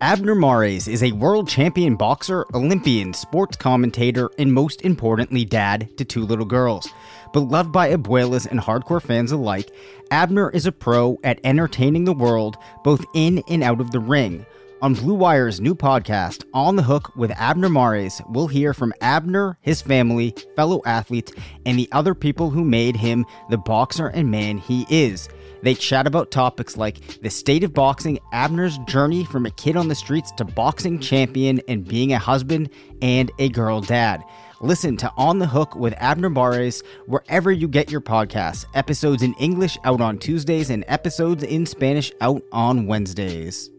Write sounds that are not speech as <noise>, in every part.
Abner Mares is a world champion boxer, Olympian, sports commentator, and most importantly, dad to two little girls. Beloved by abuelas and hardcore fans alike, Abner is a pro at entertaining the world both in and out of the ring. On Blue Wire's new podcast, On the Hook with Abner Mares, we'll hear from Abner, his family, fellow athletes, and the other people who made him the boxer and man he is. They chat about topics like the state of boxing, Abner's journey from a kid on the streets to boxing champion, and being a husband and a girl dad. Listen to On the Hook with Abner Mares wherever you get your podcasts. Episodes in English out on Tuesdays and episodes in Spanish out on Wednesdays.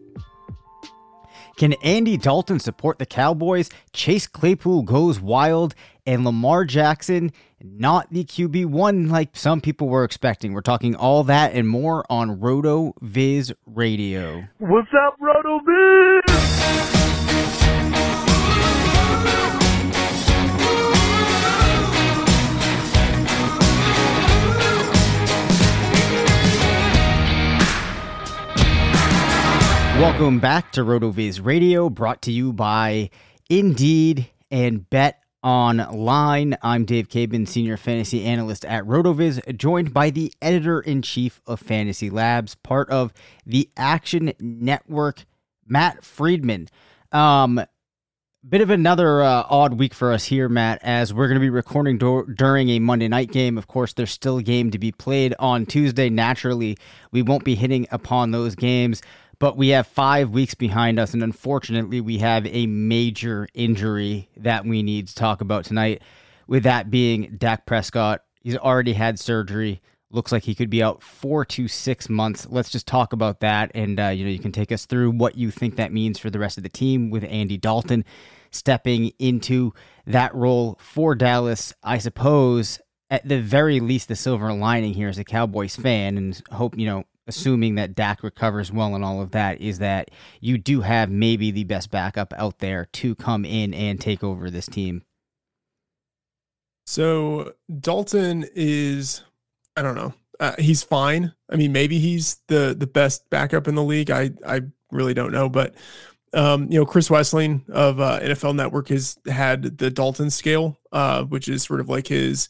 Can Andy Dalton support the Cowboys? Chase Claypool goes wild, and Lamar Jackson not the QB1 like some people were expecting. We're talking all that and more on Roto Viz Radio. What's up, Roto Viz? Welcome back to RotoViz Radio, brought to you by Indeed and Bet Online. I'm Dave Caban, Senior Fantasy Analyst at RotoViz, joined by the Editor in Chief of Fantasy Labs, part of the Action Network, Matt Freedman. Um, bit of another uh, odd week for us here, Matt, as we're going to be recording do- during a Monday night game. Of course, there's still a game to be played on Tuesday. Naturally, we won't be hitting upon those games but we have five weeks behind us, and unfortunately, we have a major injury that we need to talk about tonight. With that being Dak Prescott, he's already had surgery. Looks like he could be out four to six months. Let's just talk about that, and uh, you know you can take us through what you think that means for the rest of the team with Andy Dalton stepping into that role for Dallas. I suppose at the very least, the silver lining here as a Cowboys fan, and hope you know assuming that Dak recovers well and all of that, is that you do have maybe the best backup out there to come in and take over this team. So Dalton is, I don't know, uh, he's fine. I mean, maybe he's the the best backup in the league. I I really don't know, but um, you know, Chris Wesseling of uh, NFL Network has had the Dalton scale, uh, which is sort of like his,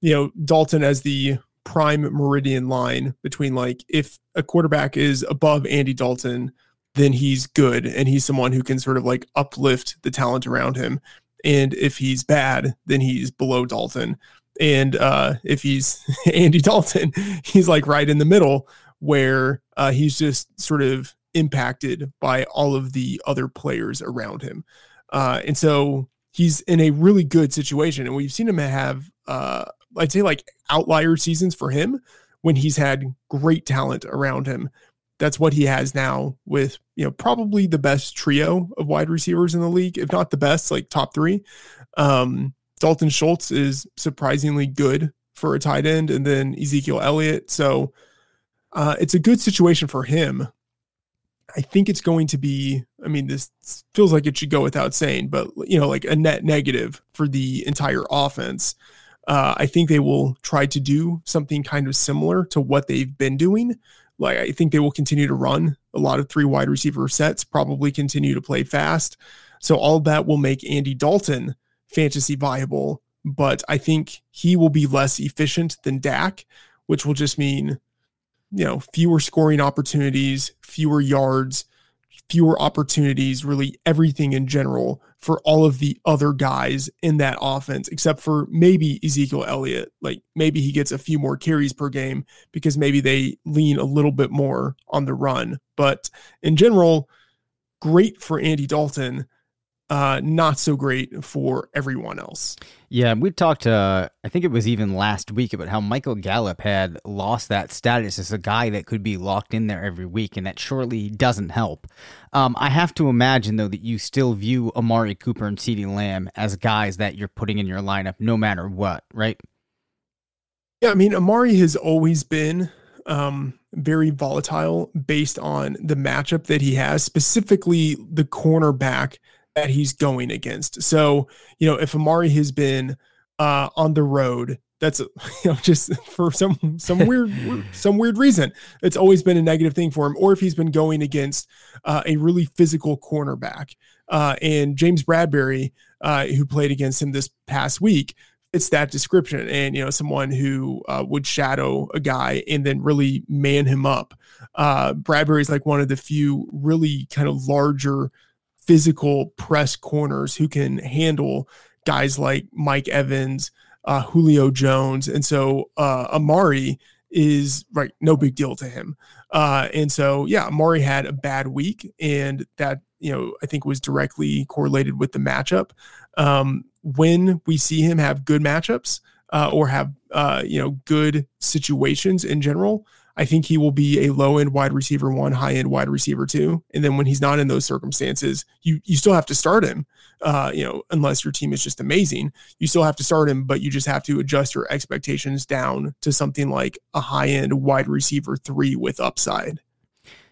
you know, Dalton as the prime meridian line between like if a quarterback is above Andy Dalton, then he's good and he's someone who can sort of like uplift the talent around him. And if he's bad, then he's below Dalton. And uh, if he's <laughs> Andy Dalton, <laughs> he's like right in the middle where uh, he's just sort of impacted by all of the other players around him. Uh, and so he's in a really good situation. And we've seen him have uh, I'd say like outlier seasons for him when he's had great talent around him. That's what he has now with, you know, probably the best trio of wide receivers in the league, if not the best, like top three. Um, Dalton Schultz is surprisingly good for a tight end, and then Ezekiel Elliott. So uh, it's a good situation for him. I think it's going to be, I mean, this feels like it should go without saying, but, you know, like a net negative for the entire offense. Uh, I think they will try to do something kind of similar to what they've been doing. Like I think they will continue to run a lot of three wide receiver sets, probably continue to play fast. So all that will make Andy Dalton fantasy viable, but I think he will be less efficient than Dak, which will just mean, you know, fewer scoring opportunities, fewer yards, fewer opportunities, really everything in general for all of the other guys in that offense, except for maybe Ezekiel Elliott. Like maybe he gets a few more carries per game because maybe they lean a little bit more on the run. But in general, great for Andy Dalton uh, not so great for everyone else. Yeah, we talked. Uh, I think it was even last week about how Michael Gallup had lost that status as a guy that could be locked in there every week, and that surely doesn't help. Um, I have to imagine though that you still view Amari Cooper and CeeDee Lamb as guys that you're putting in your lineup no matter what, right? Yeah, I mean Amari has always been um, very volatile based on the matchup that he has, specifically the cornerback that he's going against. So, you know, if Amari has been uh, on the road that's <laughs> you know just for some some <laughs> weird some weird reason it's always been a negative thing for him. Or if he's been going against uh, a really physical cornerback uh, and james Bradberry, uh, who played against him this past week it's that description. And you know someone who uh, would shadow a guy and then really man him up. Uh, bradberry is like one of the few really kind of larger physical press corners who can handle guys like mike evans uh, Julio Jones, and so uh, Amari is right, no big deal to him. Uh, and so yeah, Amari had a bad week, and that you know I think was directly correlated with the matchup. Um, when we see him have good matchups uh, or have uh, you know good situations in general, I think he will be a low end wide receiver one, high end wide receiver two. And then when he's not in those circumstances, you you still have to start him. Uh, you know, unless your team is just amazing, you still have to start him, but you just have to adjust your expectations down to something like a high end wide receiver three with upside.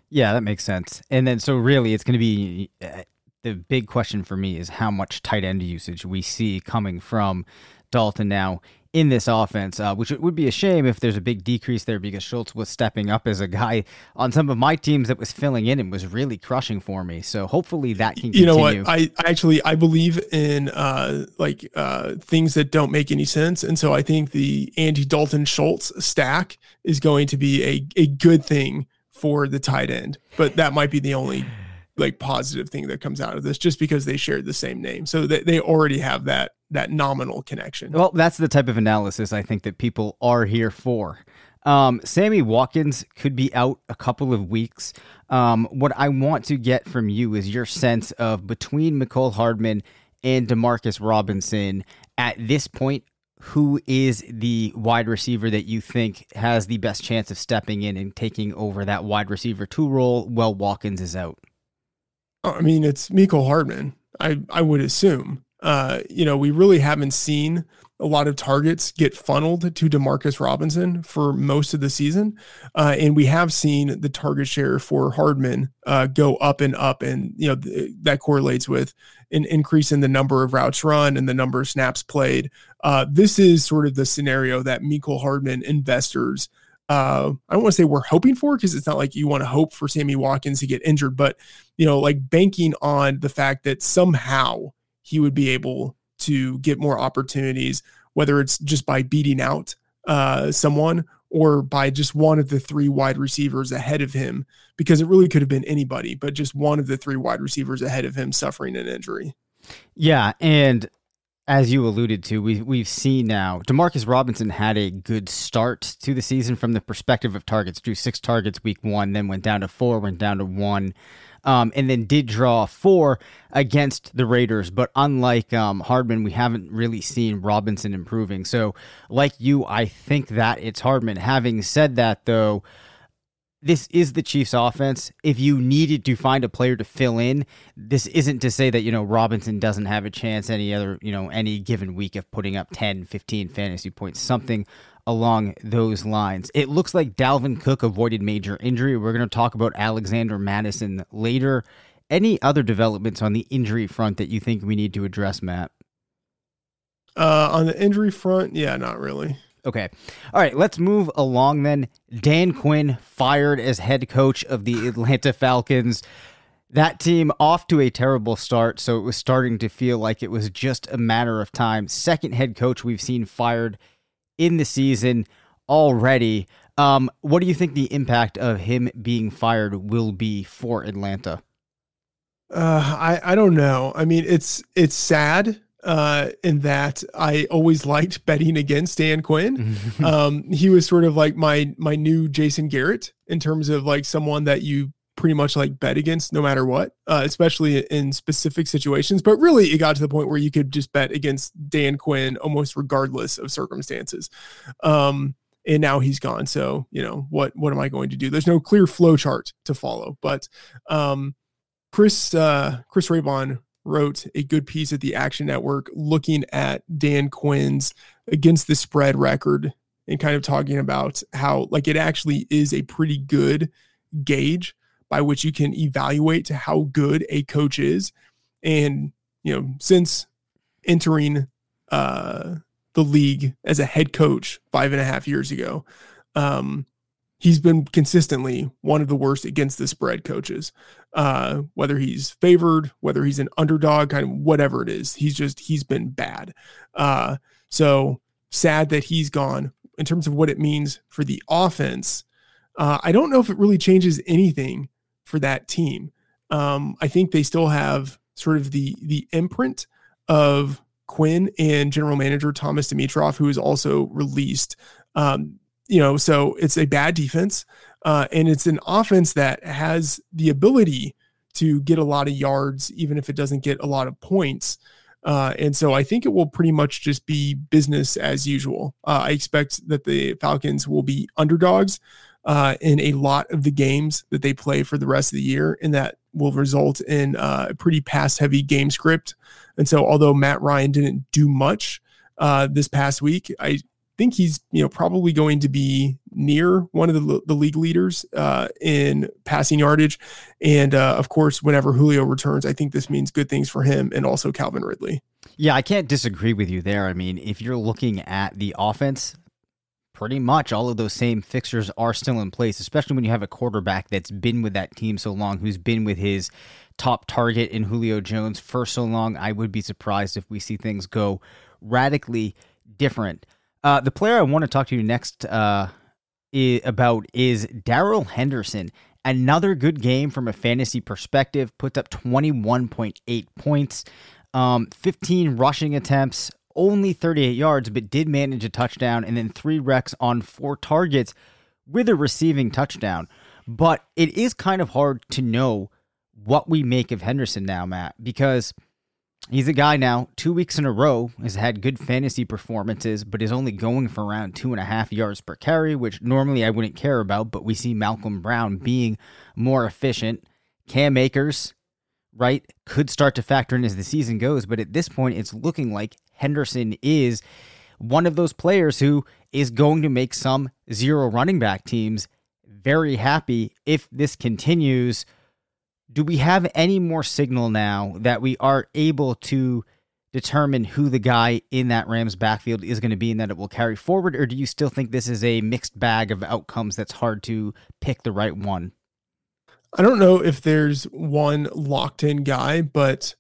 Yeah, that makes sense. And then so really, it's going to be uh, the big question for me is how much tight end usage we see coming from Dalton now in this offense, uh, which would be a shame if there's a big decrease there because Schultz was stepping up as a guy on some of my teams that was filling in and was really crushing for me. So hopefully that can you continue. know what I actually I believe in uh, like uh, things that don't make any sense, and so I think the Andy Dalton Schultz stack is going to be a a good thing for the tight end, but that might be the only like positive thing that comes out of this just because they shared the same name. So they, they already have that that nominal connection. Well, that's the type of analysis I think that people are here for. Um, Sammy Watkins could be out a couple of weeks. Um, what I want to get from you is your sense of between Mecole Hardman and Demarcus Robinson at this point, who is the wide receiver that you think has the best chance of stepping in and taking over that wide receiver two role while Watkins is out? I mean, it's Mecole Hardman. I I would assume. Uh, you know, we really haven't seen a lot of targets get funneled to Demarcus Robinson for most of the season, uh, and we have seen the target share for Hardman uh, go up and up, and you know th- that correlates with an increase in the number of routes run and the number of snaps played. Uh, this is sort of the scenario that Mecole Hardman investors uh, I don't want to say we're hoping for because it's not like you want to hope for Sammy Watkins to get injured, but you know, like banking on the fact that somehow he would be able to get more opportunities, whether it's just by beating out uh, someone or by just one of the three wide receivers ahead of him, because it really could have been anybody, but just one of the three wide receivers ahead of him suffering an injury. Yeah, and as you alluded to, we've we've seen now Demarcus Robinson had a good start to the season from the perspective of targets. Drew six targets week one, then went down to four, went down to one, um, and then did draw four against the Raiders. But unlike um, Hardman, we haven't really seen Robinson improving. So, like you, I think that it's Hardman. Having said that, though this is the Chiefs offense. If you needed to find a player to fill in, this isn't to say that, you know, Robinson doesn't have a chance any other, you know, any given week of putting up 10, 15 fantasy points, something along those lines. It looks like Dalvin Cook avoided major injury. We're going to talk about Alexander Mattison later. Any other developments on the injury front that you think we need to address, Matt? Uh, on the injury front, yeah, not really. Okay. All right, let's move along then. Dan Quinn fired as head coach of the Atlanta Falcons. That team off to a terrible start, so it was starting to feel like it was just a matter of time. Second head coach we've seen fired in the season already. Um, what do you think the impact of him being fired will be for Atlanta? Uh, I I don't know. I mean, it's it's sad uh, in that I always liked betting against Dan Quinn. <laughs> um, he was sort of like my my new Jason Garrett in terms of like someone that you pretty much like bet against no matter what, uh, especially in specific situations. But really, it got to the point where you could just bet against Dan Quinn almost regardless of circumstances. Um, and now he's gone. So you know what what am I going to do? There's no clear flow chart to follow. But um, Chris uh, Chris Raybon wrote a good piece at the Action Network looking at Dan Quinn's against the spread record and kind of talking about how like it actually is a pretty good gauge by which you can evaluate to how good a coach is. And, you know, since entering uh the league as a head coach five and a half years ago. Um, he's been consistently one of the worst against the spread coaches. Uh, whether he's favored, whether he's an underdog, kind of whatever it is, he's just he's been bad. Uh, so sad that he's gone. In terms of what it means for the offense, uh, I don't know if it really changes anything for that team. Um, I think they still have sort of the the imprint of Quinn and general manager Thomas Dimitroff, who is also released. Um, you know, so it's a bad defense, uh, and it's an offense that has the ability to get a lot of yards, even if it doesn't get a lot of points. Uh, and so I think it will pretty much just be business as usual. Uh, I expect that the Falcons will be underdogs uh, in a lot of the games that they play for the rest of the year, and that will result in uh, a pretty pass heavy game script. And so, although Matt Ryan didn't do much uh, this past week, I think he's you know probably going to be near one of the, the league leaders uh, in passing yardage, and uh, of course, whenever Julio returns, I think this means good things for him and also Calvin Ridley. Yeah, I can't disagree with you there. I mean, if you're looking at the offense, pretty much all of those same fixtures are still in place, especially when you have a quarterback that's been with that team so long, who's been with his top target in Julio Jones for so long. I would be surprised if we see things go radically different. Uh, the player I want to talk to you next uh, is, about is Darrell Henderson. Another good game from a fantasy perspective, puts up 21.8 points, um, 15 rushing attempts, only 38 yards, but did manage a touchdown and then three recs on four targets with a receiving touchdown. But it is kind of hard to know what we make of Henderson now, Matt, because he's a guy now, two weeks in a row, has had good fantasy performances, but is only going for around two and a half yards per carry, which normally I wouldn't care about. But we see Malcolm Brown being more efficient. Cam Akers, right, could start to factor in as the season goes, but at this point, it's looking like Henderson is one of those players who is going to make some zero running back teams very happy if this continues. Do we have any more signal now that we are able to determine who the guy in that Rams backfield is going to be and that it will carry forward? Or do you still think this is a mixed bag of outcomes that's hard to pick the right one? I don't know if there's one locked in guy, but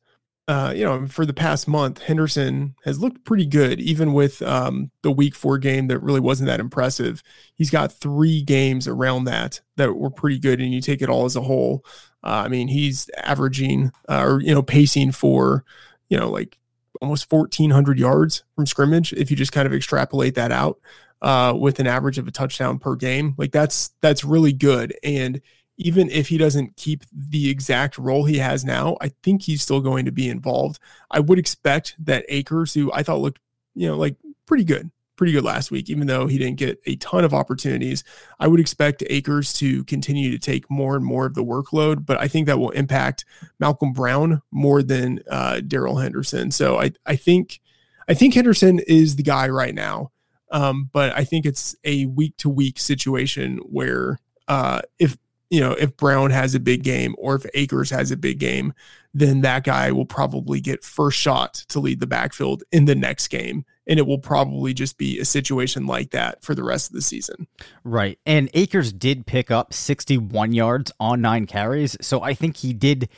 uh, you know, for the past month, Henderson has looked pretty good, even with um, the week four game that really wasn't that impressive. He's got three games around that that were pretty good, and you take it all as a whole. Uh, I mean, he's averaging uh, or you know pacing for you know like almost 1,400 yards from scrimmage if you just kind of extrapolate that out uh, with an average of a touchdown per game. Like that's that's really good, and even if he doesn't keep the exact role he has now, I think he's still going to be involved. I would expect that Akers, who I thought looked, you know, like pretty good, pretty good last week, even though he didn't get a ton of opportunities, I would expect Akers to continue to take more and more of the workload. But I think that will impact Malcolm Brown more than uh, Darrell Henderson. So I, I think, I think Henderson is the guy right now. Um, but I think it's a week to week situation where uh, if you know, if Brown has a big game or if Akers has a big game, then that guy will probably get first shot to lead the backfield in the next game. And it will probably just be a situation like that for the rest of the season. Right. And Akers did pick up 61 yards on nine carries. So I think he did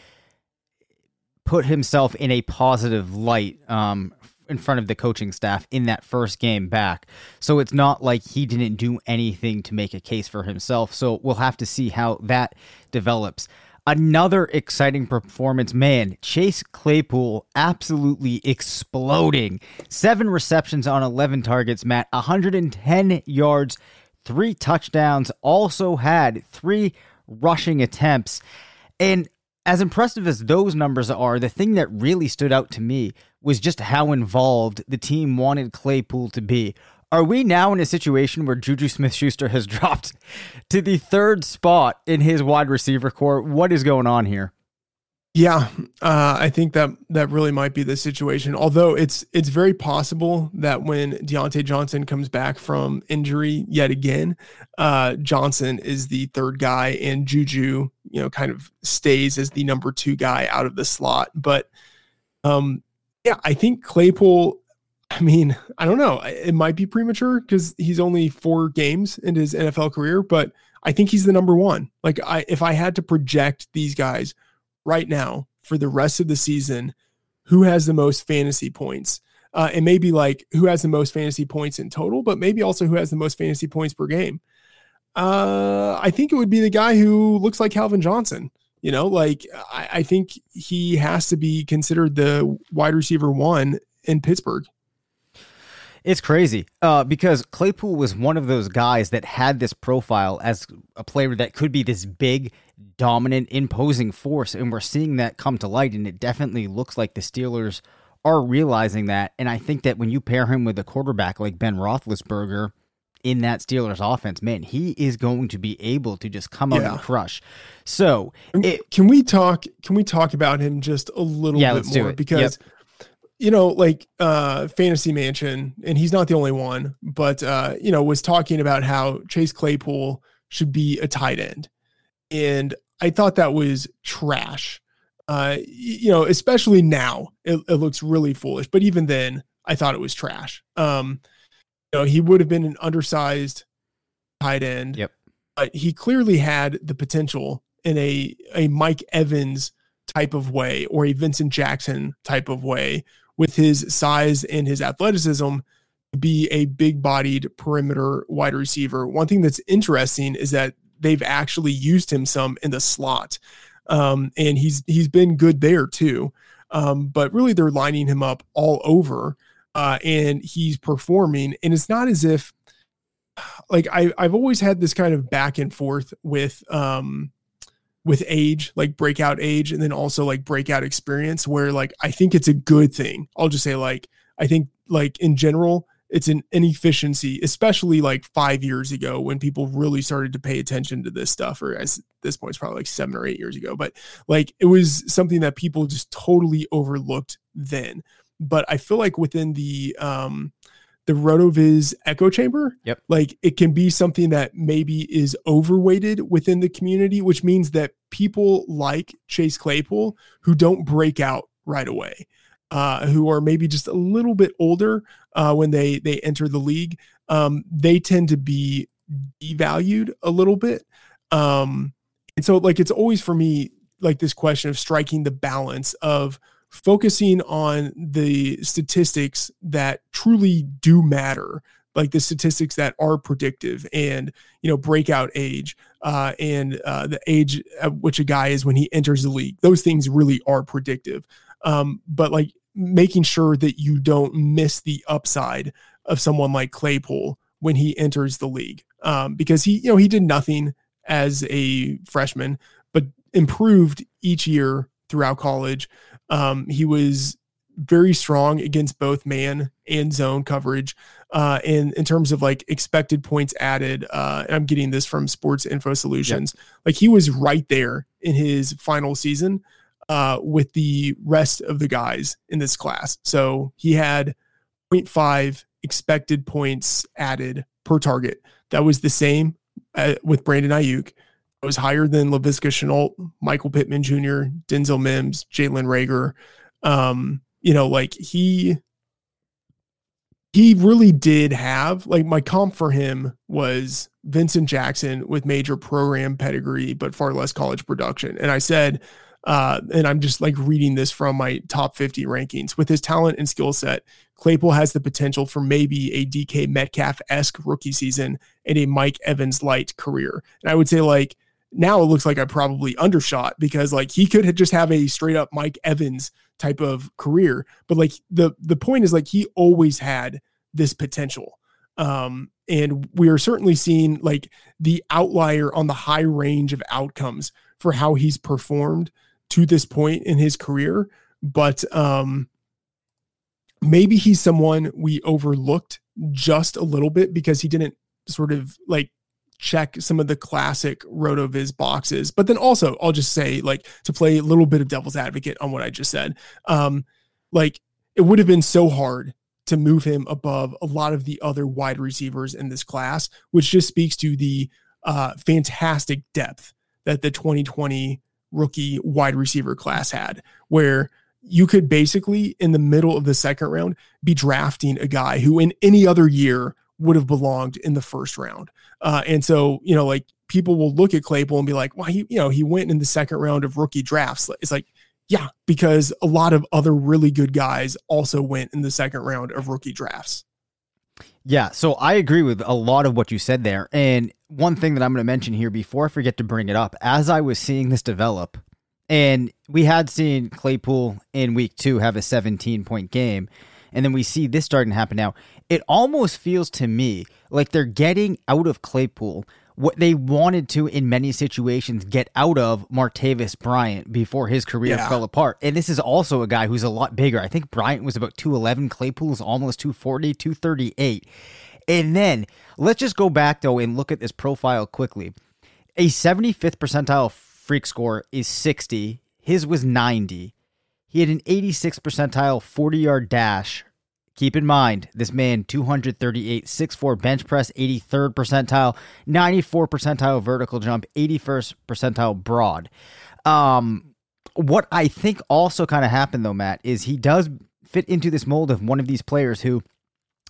put himself in a positive light um, in front of the coaching staff in that first game back. So it's not like he didn't do anything to make a case for himself. So we'll have to see how that develops. Another exciting performance, man. Chase Claypool absolutely exploding. Seven receptions on 11 targets, Matt, 110 yards, three touchdowns, also had three rushing attempts. And as impressive as those numbers are, the thing that really stood out to me was just how involved the team wanted Claypool to be. Are we now in a situation where Juju Smith Schuster has <laughs> dropped to the third spot in his wide receiver corps? What is going on here? Yeah, uh, I think that that really might be the situation. Although it's it's very possible that when Diontae Johnson comes back from injury yet again, uh, Johnson is the third guy, and Juju, you know, kind of stays as the number two guy out of the slot. But um, yeah, I think Claypool. I mean, I don't know. It might be premature because he's only four games in his NFL career, but I think he's the number one. Like, I if I had to project these guys right now for the rest of the season, who has the most fantasy points? Uh, and maybe like who has the most fantasy points in total, but maybe also who has the most fantasy points per game. Uh, I think it would be the guy who looks like Calvin Johnson. You know, like I, I think he has to be considered the wide receiver one in Pittsburgh. It's crazy uh, because Claypool was one of those guys that had this profile as a player that could be this big, dominant, imposing force. And we're seeing that come to light. And it definitely looks like the Steelers are realizing that. And I think that when you pair him with a quarterback like Ben Roethlisberger in that Steelers offense, man, he is going to be able to just come out yeah. and crush. So, it, can we talk? Can we talk about him just a little yeah, bit more? Because yep you know, like uh Fantasy Mansion, and he's not the only one, but uh, you know, was talking about how Chase Claypool should be a tight end. And I thought that was trash. Uh, you know, especially now, it, it looks really foolish. But even then, I thought it was trash. Um, you know, he would have been an undersized tight end. Yep. But he clearly had the potential in a a Mike Evans type of way or a Vincent Jackson type of way with his size and his athleticism to be a big bodied perimeter wide receiver. One thing that's interesting is that they've actually used him some in the slot. Um, and he's he's been good there too. Um, but really they're lining him up all over uh, and he's performing. And it's not as if like I, I've always had this kind of back and forth with um, with age, like breakout age, and then also like breakout experience, where like I think it's a good thing. I'll just say like I think like in general, it's an inefficiency, especially like five years ago when people really started to pay attention to this stuff, or as this point, it's probably like seven or eight years ago. But like it was something that people just totally overlooked then. But I feel like within the um the rotoviz echo chamber yep. like it can be something that maybe is overweighted within the community which means that people like chase claypool who don't break out right away uh, who are maybe just a little bit older uh, when they they enter the league um, they tend to be devalued a little bit um, and so like it's always for me like this question of striking the balance of focusing on the statistics that truly do matter like the statistics that are predictive and you know breakout age uh, and uh, the age at which a guy is when he enters the league. Those things really are predictive. Um, but like making sure that you don't miss the upside of someone like claypool when he enters the league um, because he you know he did nothing as a freshman but improved each year throughout college um, he was very strong against both man and zone coverage. Uh, and in terms of like expected points added, uh, and I'm getting this from Sports Info Solutions, yep. like he was right there in his final season uh, with the rest of the guys in this class. So he had 0.5 expected points added per target. That was the same uh, with Brandon Aiyuk. It was higher than Laviska Shenault, Michael Pittman Jr., Denzel Mims, Jalen Reagor. Um, you know, like he he really did have like my comp for him was Vincent Jackson with major program pedigree, but far less college production. And I said, uh, and I'm just like reading this from my top 50 rankings. With his talent and skill set, Claypool has the potential for maybe a DK Metcalf esque rookie season and a Mike Evans light career. And I would say, like, now it looks like I probably undershot because like he could just have a straight up Mike Evans type of career. But like the the point is like he always had this potential. Um, and we are certainly seeing like the outlier on the high range of outcomes for how he's performed to this point in his career. But um maybe he's someone we overlooked just a little bit because he didn't sort of like check some of the classic rotoviz boxes. But then also i'll just say like to play a little bit of devil's advocate on what i just said um like it would have been so hard to move him above a lot of the other wide receivers in this class which just speaks to the uh fantastic depth that the 2020 rookie wide receiver class had where you could basically in the middle of the second round be drafting a guy who in any other year would have belonged in the first round. Uh, and so, you know, like people will look at Claypool and be like, well, he, you know, he went in the second round of rookie drafts. It's like, yeah, because a lot of other really good guys also went in the second round of rookie drafts. Yeah, so I agree with a lot of what you said there. And one thing that I'm going to mention here before I forget to bring it up, as I was seeing this develop, and we had seen Claypool in week two have a 17 point game, and then we see this starting to happen now. It almost feels to me like they're getting out of Claypool what they wanted to in many situations get out of Martavis Bryant before his career yeah. fell apart. And this is also a guy who's a lot bigger. I think Bryant was about 211, Claypool's almost 240, 238. And then let's just go back though and look at this profile quickly. A 75th percentile freak score is 60. His was 90. He had an 86 percentile 40 yard dash Keep in mind, this man 238, 6'4 bench press, 83rd percentile, 94 percentile vertical jump, 81st percentile broad. Um, what I think also kind of happened though, Matt, is he does fit into this mold of one of these players who,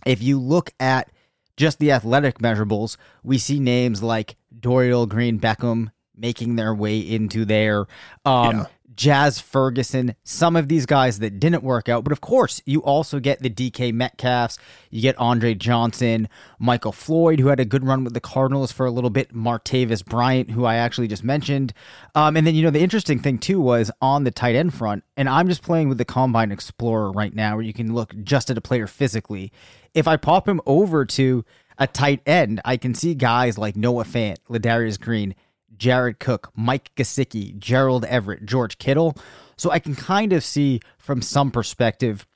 if you look at just the athletic measurables, we see names like Dorial Green Beckham making their way into there. Um, yeah. Jazz Ferguson, some of these guys that didn't work out. But of course, you also get the DK Metcalfs, you get Andre Johnson, Michael Floyd, who had a good run with the Cardinals for a little bit, Martavis Bryant, who I actually just mentioned. Um, and then, you know, the interesting thing too was on the tight end front, and I'm just playing with the Combine Explorer right now, where you can look just at a player physically. If I pop him over to a tight end, I can see guys like Noah Fant, Ladarius Green, Jared Cook, Mike Gesicki, Gerald Everett, George Kittle. So I can kind of see from some perspective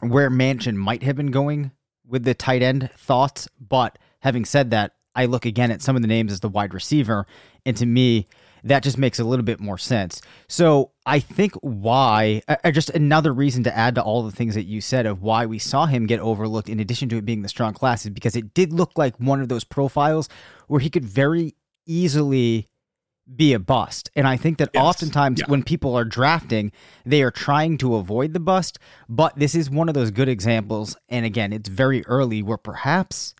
where Mansion might have been going with the tight end thoughts. But having said that, I look again at some of the names as the wide receiver. And to me, that just makes a little bit more sense. So I think why, uh, just another reason to add to all the things that you said of why we saw him get overlooked, in addition to it being the strong class, is because it did look like one of those profiles where he could very easily be a bust. And I think that yes. oftentimes yeah. when people are drafting, they are trying to avoid the bust. But this is one of those good examples. And again, it's very early where perhaps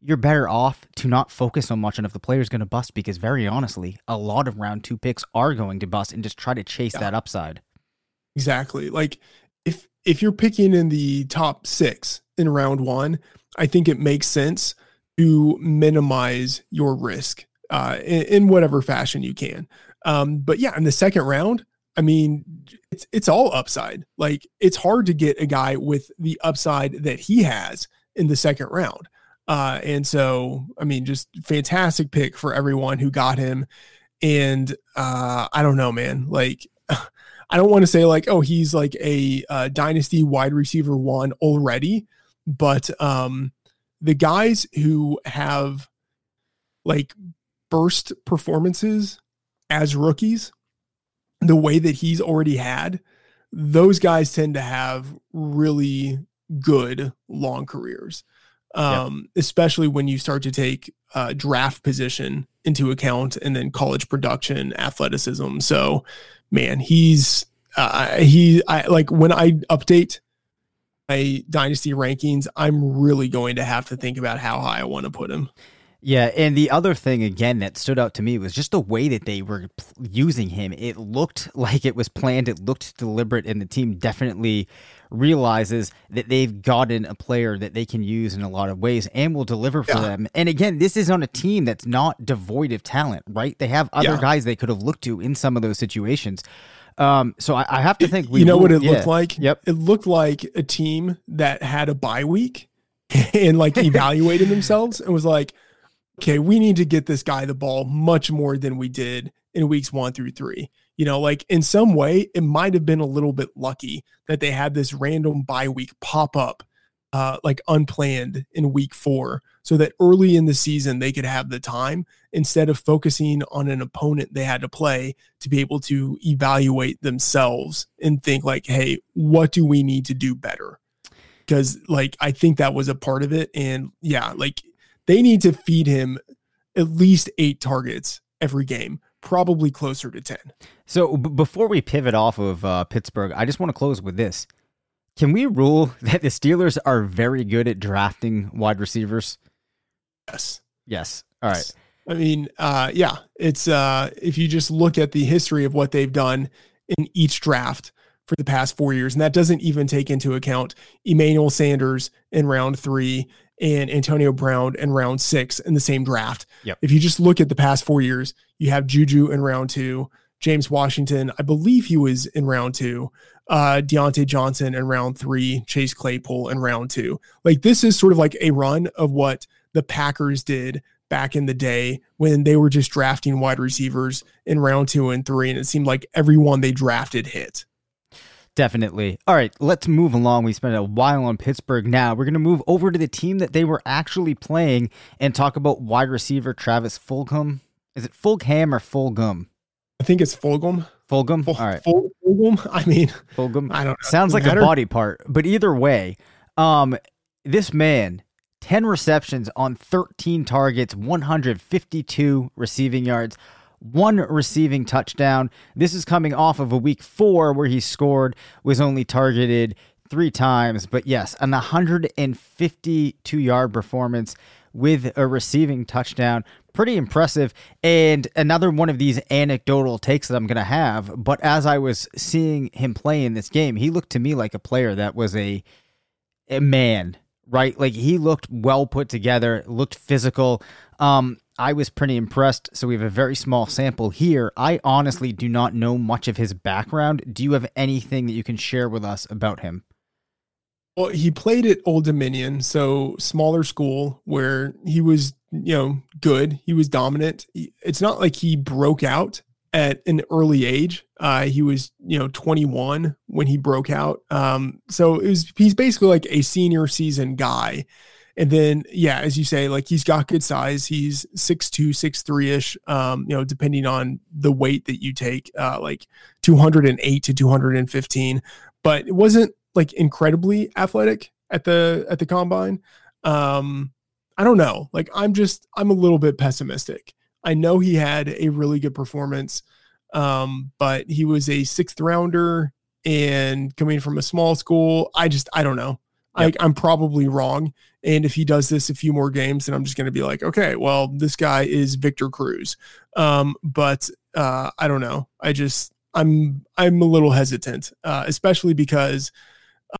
you're better off to not focus so much on if the player's going to bust because very honestly, a lot of round two picks are going to bust and just try to chase yeah. that upside. Exactly. Like if if you're picking in the top six in round one, I think it makes sense to minimize your risk uh, in, in, whatever fashion you can. Um, but yeah, in the second round, I mean, it's it's all upside. Like it's hard to get a guy with the upside that he has in the second round. Uh, and so, I mean, just fantastic pick for everyone who got him. And uh, I don't know, man. Like, <laughs> I don't want to say like, oh, he's like a uh, dynasty wide receiver one already, but um, the guys who have like burst performances as rookies, the way that he's already had, those guys tend to have really good long careers. Um, especially when you start to take uh, draft position into account and then college production, athleticism. So, man, he's uh, he I like when I update my dynasty rankings, I'm really going to have to think about how high I want to put him. Yeah, and the other thing again that stood out to me was just the way that they were using him. It looked <laughs> like it was planned, it looked deliberate, and the team definitely realizes that they've gotten a player that they can use in a lot of ways and will deliver for yeah. them. And again, this is on a team that's not devoid of talent, right? They have other yeah. guys they could have looked to in some of those situations. Um, so I, I have to think. you know will, what it yeah. looked like? Yep, it looked like a team that had a bye week <laughs> and like evaluated themselves and was like okay, we need to get this guy the ball much more than we did in weeks one through three. You know, like in some way, it might have been a little bit lucky that they had this random bye week pop up, uh, like unplanned in week four, so that early in the season they could have the time instead of focusing on an opponent they had to play to be able to evaluate themselves and think, like, hey, what do we need to do better? Because, like, I think that was a part of it. And yeah, like they need to feed him at least eight targets every game probably closer to 10. So b- before we pivot off of uh, Pittsburgh, I just want to close with this. Can we rule <laughs> that the Steelers are very good at drafting wide receivers? Yes. Yes. All right. I mean, uh, yeah, it's uh, if you just look at the history of what they've done in each draft for the past four years, and that doesn't even take into account Emmanuel Sanders in round three and Antonio Brown in round six in the same draft. Yep. If you just look at the past four years, you have Juju in round two, James Washington, I believe he was in round two, uh, Diontae Johnson in round three, Chase Claypool in round two. Like this is sort of like a run of what the Packers did back in the day when they were just drafting wide receivers in round two and three, and it seemed like everyone they drafted hit. Definitely. All right, let's move along. We spent a while on Pittsburgh now. We're going to move over to the team that they were actually playing and talk about wide receiver Travis Fulgham. Is it Fulgham or Fulgham? I think it's Fulgham. Fulgham? Ful- All right. Ful- Fulgham. <laughs> I mean, Fulgham. I don't know. Sounds like Matter? a body part, but either way, um, this man, 10 receptions on 13 targets, 152 receiving yards, one receiving touchdown. This is coming off of a week four where he scored, was only targeted three times, but yes, an 152 yard performance with a receiving touchdown. Pretty impressive. And another one of these anecdotal takes that I'm going to have. But as I was seeing him play in this game, he looked to me like a player that was a, a man, right? Like he looked well put together, looked physical. Um, I was pretty impressed. So we have a very small sample here. I honestly do not know much of his background. Do you have anything that you can share with us about him? Well, he played at Old Dominion, so smaller school where he was, you know, good. He was dominant. It's not like he broke out at an early age. Uh, he was, you know, 21 when he broke out. Um, so it was he's basically like a senior season guy. And then, yeah, as you say, like he's got good size. He's 6'2, 6'3 ish, um, you know, depending on the weight that you take, uh, like 208 to 215. But it wasn't like incredibly athletic at the at the combine. Um, I don't know. Like I'm just I'm a little bit pessimistic. I know he had a really good performance, um, but he was a sixth rounder and coming from a small school. I just I don't know. I, I'm probably wrong. And if he does this a few more games, then I'm just going to be like, okay, well, this guy is Victor Cruz. Um, but uh, I don't know. I just I'm I'm a little hesitant, uh, especially because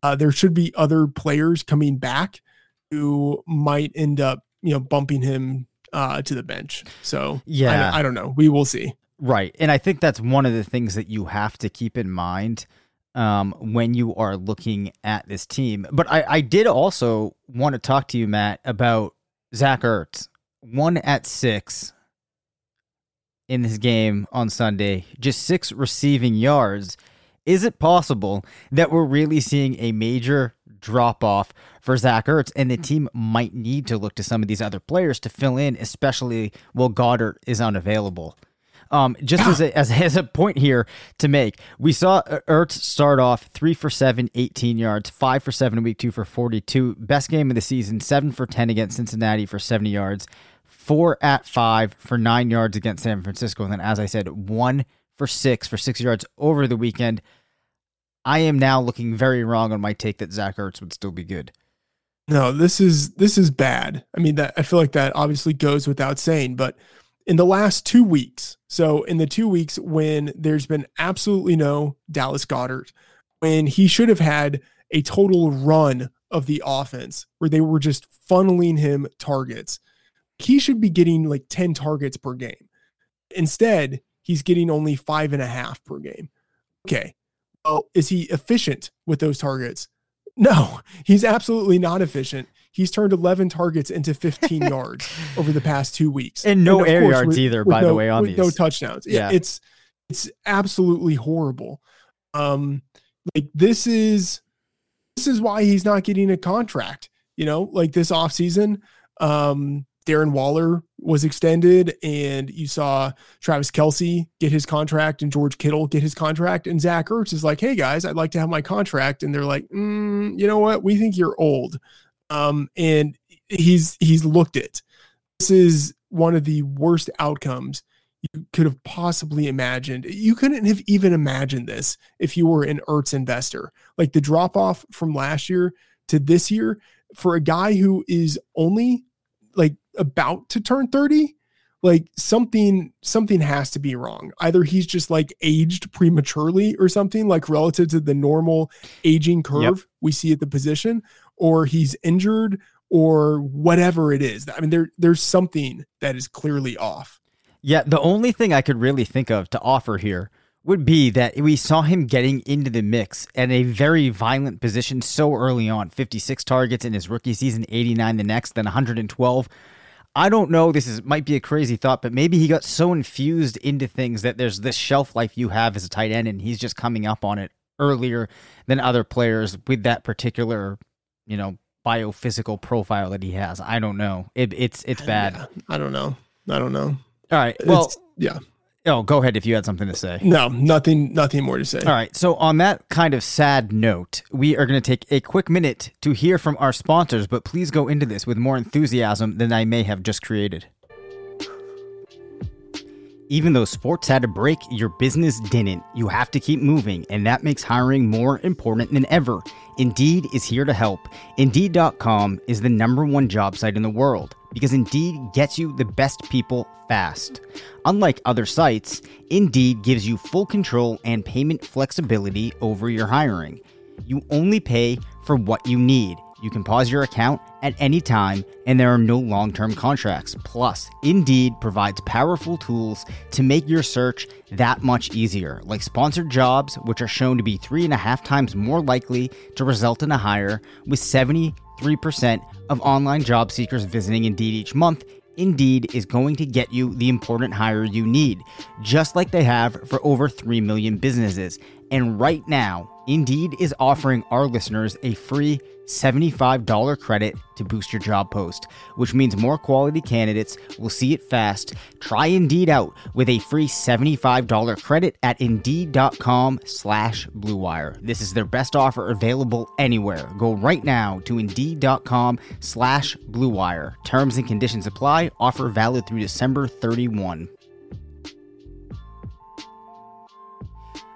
uh, there should be other players coming back who might end up, you know, bumping him uh, to the bench. So Yeah. I, I don't know. We will see. Right. And I think that's one of the things that you have to keep in mind um, when you are looking at this team. But I, I did also want to talk to you, Matt, about Zach Ertz. One at six in this game on Sunday, just six receiving yards. Is it possible that we're really seeing a major drop off for Zach Ertz and the team might need to look to some of these other players to fill in, especially while Goedert is unavailable? Um, just as a, <coughs> as, as a point here to make, we saw Ertz start off three for seven, 18 yards, five for seven week two for 42. Best game of the season, seven for 10 against Cincinnati for 70 yards, four at five for nine yards against San Francisco. And then, as I said, one for six for six yards over the weekend. I am now looking very wrong on my take that Zach Ertz would still be good. No, this is this is bad. I mean that I feel like that obviously goes without saying, but in the last 2 weeks, so in the 2 weeks when there's been absolutely no Dallas Goedert, when he should have had a total run of the offense where they were just funneling him targets. He should be getting like 10 targets per game. Instead, he's getting only five and a half per game. Okay. Well, is he efficient with those targets? No, he's absolutely not efficient. He's turned 11 targets into 15 <laughs> yards over the past two weeks, And no of air course, yards with- either, with by the way, on with no touchdowns. Yeah, Yeah. it's it's absolutely horrible. Um, like this is this is why he's not getting a contract. You know, like this offseason, um, Darren Waller was extended, and you saw Travis Kelce get his contract and George Kittle get his contract. And Zach Ertz is like, hey guys, I'd like to have my contract. And they're like, mm, you know what? We think you're old. Um, and he's he's looked it. This is one of the worst outcomes you could have possibly imagined. You couldn't have even imagined this if you were an Ertz investor. Like the drop off from last year to this year for a guy who is only about to turn 30, like something something has to be wrong. Either he's just like aged prematurely or something like relative to the normal aging curve yep. we see at the position or he's injured or whatever it is. I mean there there's something that is clearly off. Yeah, the only thing I could really think of to offer here would be that we saw him getting into the mix at a very violent position so early on 56 targets in his rookie season, 89 the next, then 112. I don't know. This is might be a crazy thought, but maybe he got so infused into things that there's this shelf life you have as a tight end, and he's just coming up on it earlier than other players with that particular, you know, biophysical profile that he has. I don't know. It, it's it's bad. I don't know. I don't know. All right. Well, it's, yeah. Oh, go ahead if you had something to say. No, nothing nothing more to say. All right. So on that kind of sad note, we are going to take a quick minute to hear from our sponsors, but please go into this with more enthusiasm than I may have just created. Even though sports had a break, your business didn't. You have to keep moving, and that makes hiring more important than ever. Indeed is here to help. Indeed.com is the number one job site in the world because Indeed gets you the best people fast. Unlike other sites, Indeed gives you full control and payment flexibility over your hiring. You only pay for what you need. You can pause your account at any time, and there are no long term contracts. Plus, Indeed provides powerful tools to make your search that much easier, like sponsored jobs, which are shown to be three and a half times more likely to result in a hire, with 73% of online job seekers visiting Indeed each month. Indeed is going to get you the important hire you need, just like they have for over 3 million businesses. And right now, Indeed is offering our listeners a free $75 credit to boost your job post, which means more quality candidates will see it fast. Try Indeed out with a free $75 credit at Indeed.com slash BlueWire. This is their best offer available anywhere. Go right now to Indeed.com slash BlueWire. Terms and conditions apply. Offer valid through December 31.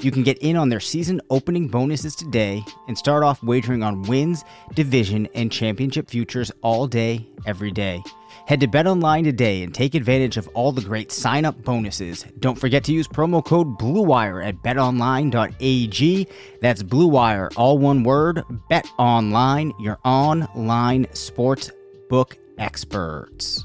You can get in on their season opening bonuses today and start off wagering on wins, division, and championship futures all day, every day. Head to BetOnline today and take advantage of all the great sign-up bonuses. Don't forget to use promo code BLUEWIRE at betonline.ag. That's BLUEWIRE, all one word. BetOnline, your online sports book experts.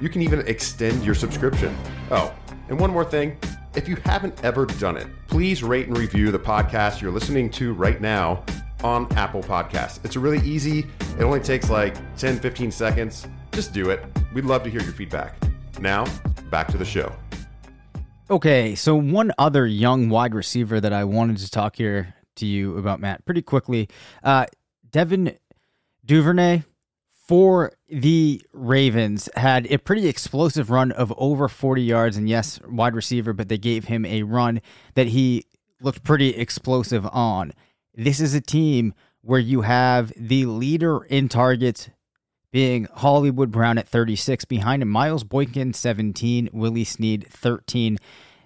You can even extend your subscription. Oh, and one more thing. If you haven't ever done it, please rate and review the podcast you're listening to right now on Apple Podcasts. It's really easy. It only takes like 10, 15 seconds. Just do it. We'd love to hear your feedback. Now, back to the show. Okay, so one other young wide receiver that I wanted to talk here to you about, Matt, pretty quickly. Uh, Devin Duvernay, for the Ravens had a pretty explosive run of over 40 yards. And yes, wide receiver, but they gave him a run that he looked pretty explosive on. This is a team where you have the leader in targets being Hollywood Brown at 36, behind him Miles Boykin 17, Willie Snead 13,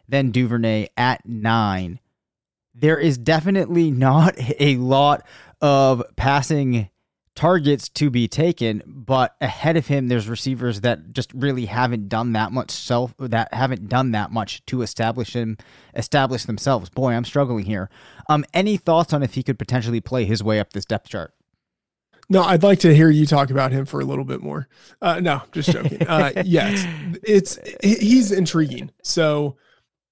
then Duvernay at 9. There is definitely not a lot of passing targets to be taken, but ahead of him there's receivers that just really haven't done that much self that haven't done that much to establish him establish themselves. Boy, I'm struggling here. Um any thoughts on if he could potentially play his way up this depth chart? No, I'd like to hear you talk about him for a little bit more. Uh, no, just joking. Uh, <laughs> yes, it's he's intriguing. So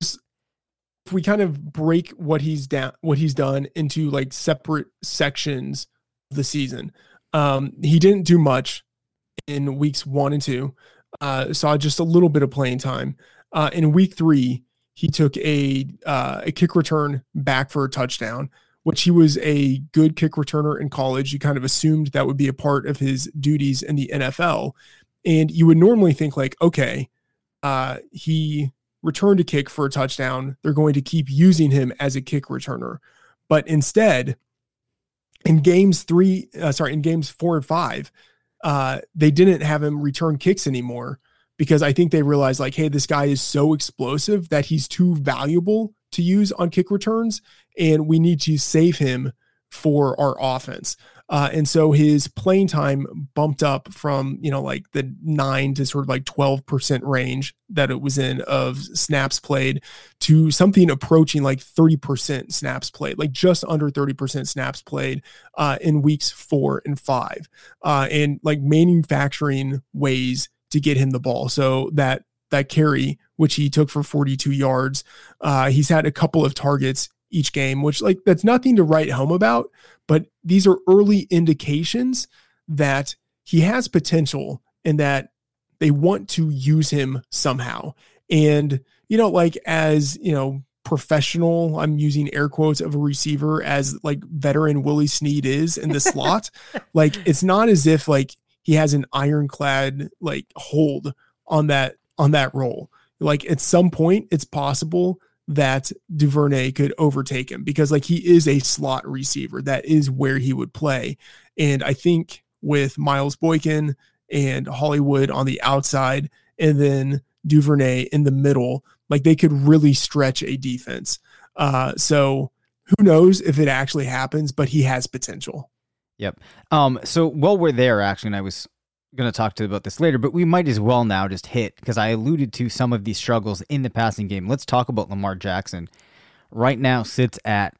if we kind of break what he's down, what he's done into like separate sections of the season, um, he didn't do much in weeks one and two. Uh, saw just a little bit of playing time. Uh, in week three, he took a uh, a kick return back for a touchdown which he was a good kick returner in college. You kind of assumed that would be a part of his duties in the NFL. And you would normally think, like, okay, uh, he returned a kick for a touchdown. They're going to keep using him as a kick returner. But instead, in games three, uh, sorry, in games four and five, uh, they didn't have him return kicks anymore because I think they realized, like, hey, this guy is so explosive that he's too valuable to use on kick returns, and we need to save him for our offense. Uh, and so his playing time bumped up from, you know, like the nine to sort of like 12% range that it was in of snaps played to something approaching like 30% snaps played, like just under 30% snaps played uh, in weeks four and five. Uh, and like manufacturing ways to get him the ball. So that that carry, which he took for 42 yards. Uh, he's had a couple of targets each game, which like that's nothing to write home about, but these are early indications that he has potential and that they want to use him somehow. And, you know, like as, you know, professional, I'm using air quotes of a receiver as like veteran Willie Snead is in the <laughs> slot. like it's not as if like he has an ironclad like hold on that on that role. Like at some point, it's possible that Duvernay could overtake him because like he is a slot receiver. That is where he would play. And I think with Miles Boykin and Hollywood on the outside and then Duvernay in the middle, like they could really stretch a defense. Uh, so who knows if it actually happens, but he has potential. Yep. Um, so while we're there, actually, and I was going to talk to about this later, but we might as well now just hit because I alluded to some of these struggles in the passing game. Let's talk about Lamar Jackson. Right now sits at